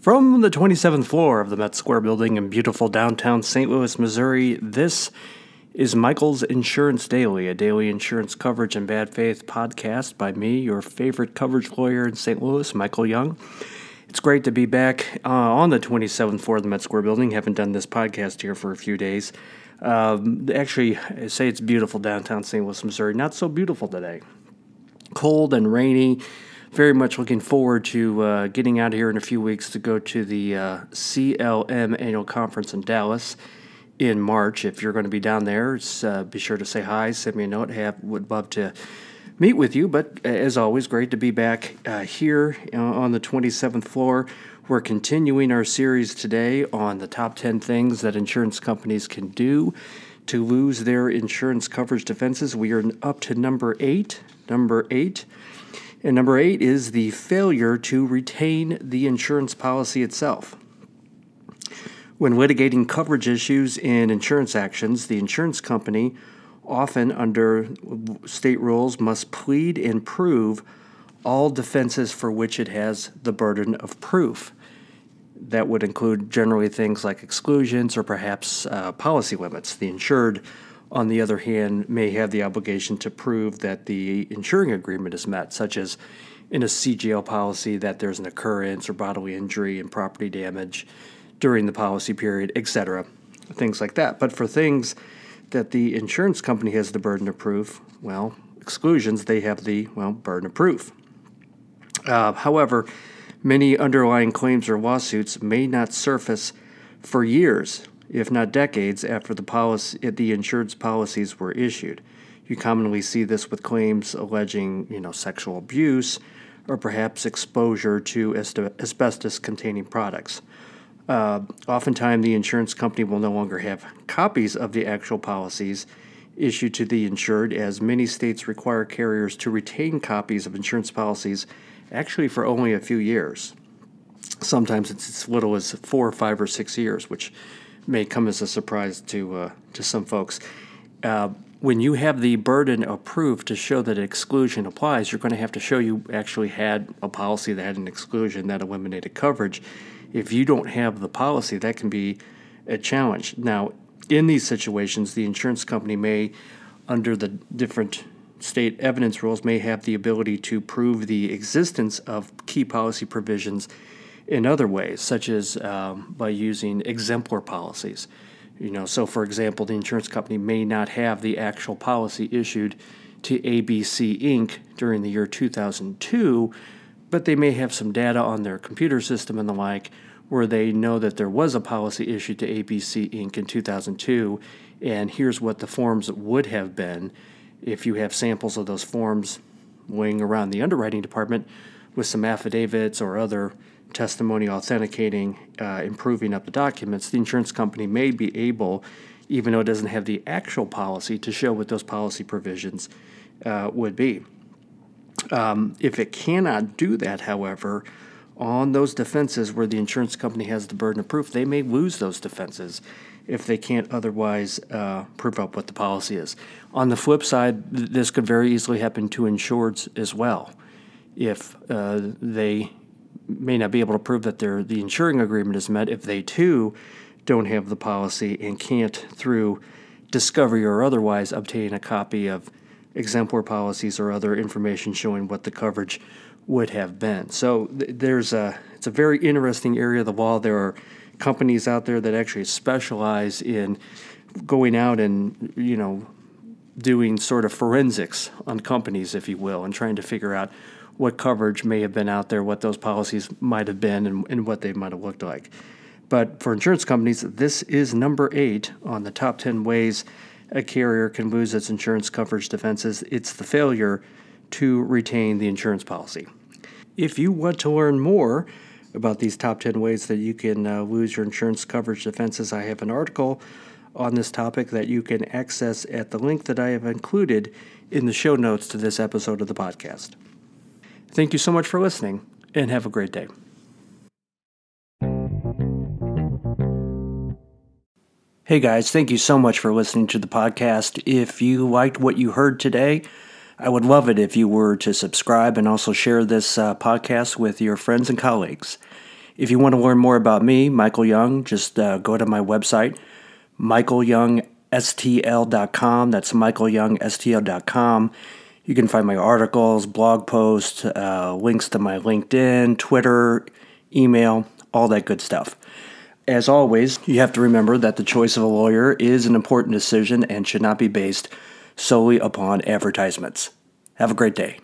From the 27th floor of the Met Square building in beautiful downtown St. Louis, Missouri, this is Michael's Insurance Daily, a daily insurance coverage and bad faith podcast by me, your favorite coverage lawyer in St. Louis, Michael Young. It's great to be back uh, on the 27th floor of the Met Square building. Haven't done this podcast here for a few days. Um, actually, I say it's beautiful downtown St. Louis, Missouri. Not so beautiful today. Cold and rainy. Very much looking forward to uh, getting out here in a few weeks to go to the uh, CLM annual conference in Dallas in March. If you're going to be down there, uh, be sure to say hi, send me a note. Have would love to meet with you. But as always, great to be back uh, here uh, on the 27th floor. We're continuing our series today on the top 10 things that insurance companies can do to lose their insurance coverage defenses. We are up to number eight. Number eight. And number eight is the failure to retain the insurance policy itself. When litigating coverage issues in insurance actions, the insurance company often under state rules, must plead and prove all defenses for which it has the burden of proof. That would include generally things like exclusions or perhaps uh, policy limits. The insured, on the other hand, may have the obligation to prove that the insuring agreement is met, such as in a CGL policy that there's an occurrence or bodily injury and property damage during the policy period, etc. Things like that. But for things that the insurance company has the burden of proof. Well, exclusions, they have the, well, burden of proof. Uh, however, many underlying claims or lawsuits may not surface for years, if not decades, after the, policy, the insurance policies were issued. You commonly see this with claims alleging, you know, sexual abuse or perhaps exposure to asbestos-containing products. Uh, oftentimes, the insurance company will no longer have copies of the actual policies issued to the insured, as many states require carriers to retain copies of insurance policies actually for only a few years. Sometimes it's as little as four, five, or six years, which may come as a surprise to uh, to some folks. Uh, when you have the burden of proof to show that exclusion applies, you're going to have to show you actually had a policy that had an exclusion that eliminated coverage if you don't have the policy, that can be a challenge. Now, in these situations, the insurance company may, under the different state evidence rules, may have the ability to prove the existence of key policy provisions in other ways, such as um, by using exemplar policies. You know, so for example, the insurance company may not have the actual policy issued to ABC Inc. during the year 2002 but they may have some data on their computer system and the like where they know that there was a policy issued to ABC Inc. in 2002, and here's what the forms would have been if you have samples of those forms laying around the underwriting department with some affidavits or other testimony authenticating, uh, improving up the documents, the insurance company may be able, even though it doesn't have the actual policy, to show what those policy provisions uh, would be. Um, if it cannot do that, however, on those defenses where the insurance company has the burden of proof, they may lose those defenses if they can't otherwise uh, prove up what the policy is. On the flip side, th- this could very easily happen to insureds as well. If uh, they may not be able to prove that their the insuring agreement is met, if they too don't have the policy and can't, through discovery or otherwise, obtain a copy of exemplar policies or other information showing what the coverage would have been. So th- there's a it's a very interesting area of the law. There are companies out there that actually specialize in going out and you know doing sort of forensics on companies, if you will, and trying to figure out what coverage may have been out there, what those policies might have been, and, and what they might have looked like. But for insurance companies, this is number eight on the top 10 ways a carrier can lose its insurance coverage defenses. It's the failure to retain the insurance policy. If you want to learn more about these top 10 ways that you can uh, lose your insurance coverage defenses, I have an article on this topic that you can access at the link that I have included in the show notes to this episode of the podcast. Thank you so much for listening, and have a great day. Hey guys, thank you so much for listening to the podcast. If you liked what you heard today, I would love it if you were to subscribe and also share this uh, podcast with your friends and colleagues. If you want to learn more about me, Michael Young, just uh, go to my website, michaelyoungstl.com. That's michaelyoungstl.com. You can find my articles, blog posts, uh, links to my LinkedIn, Twitter, email, all that good stuff. As always, you have to remember that the choice of a lawyer is an important decision and should not be based solely upon advertisements. Have a great day.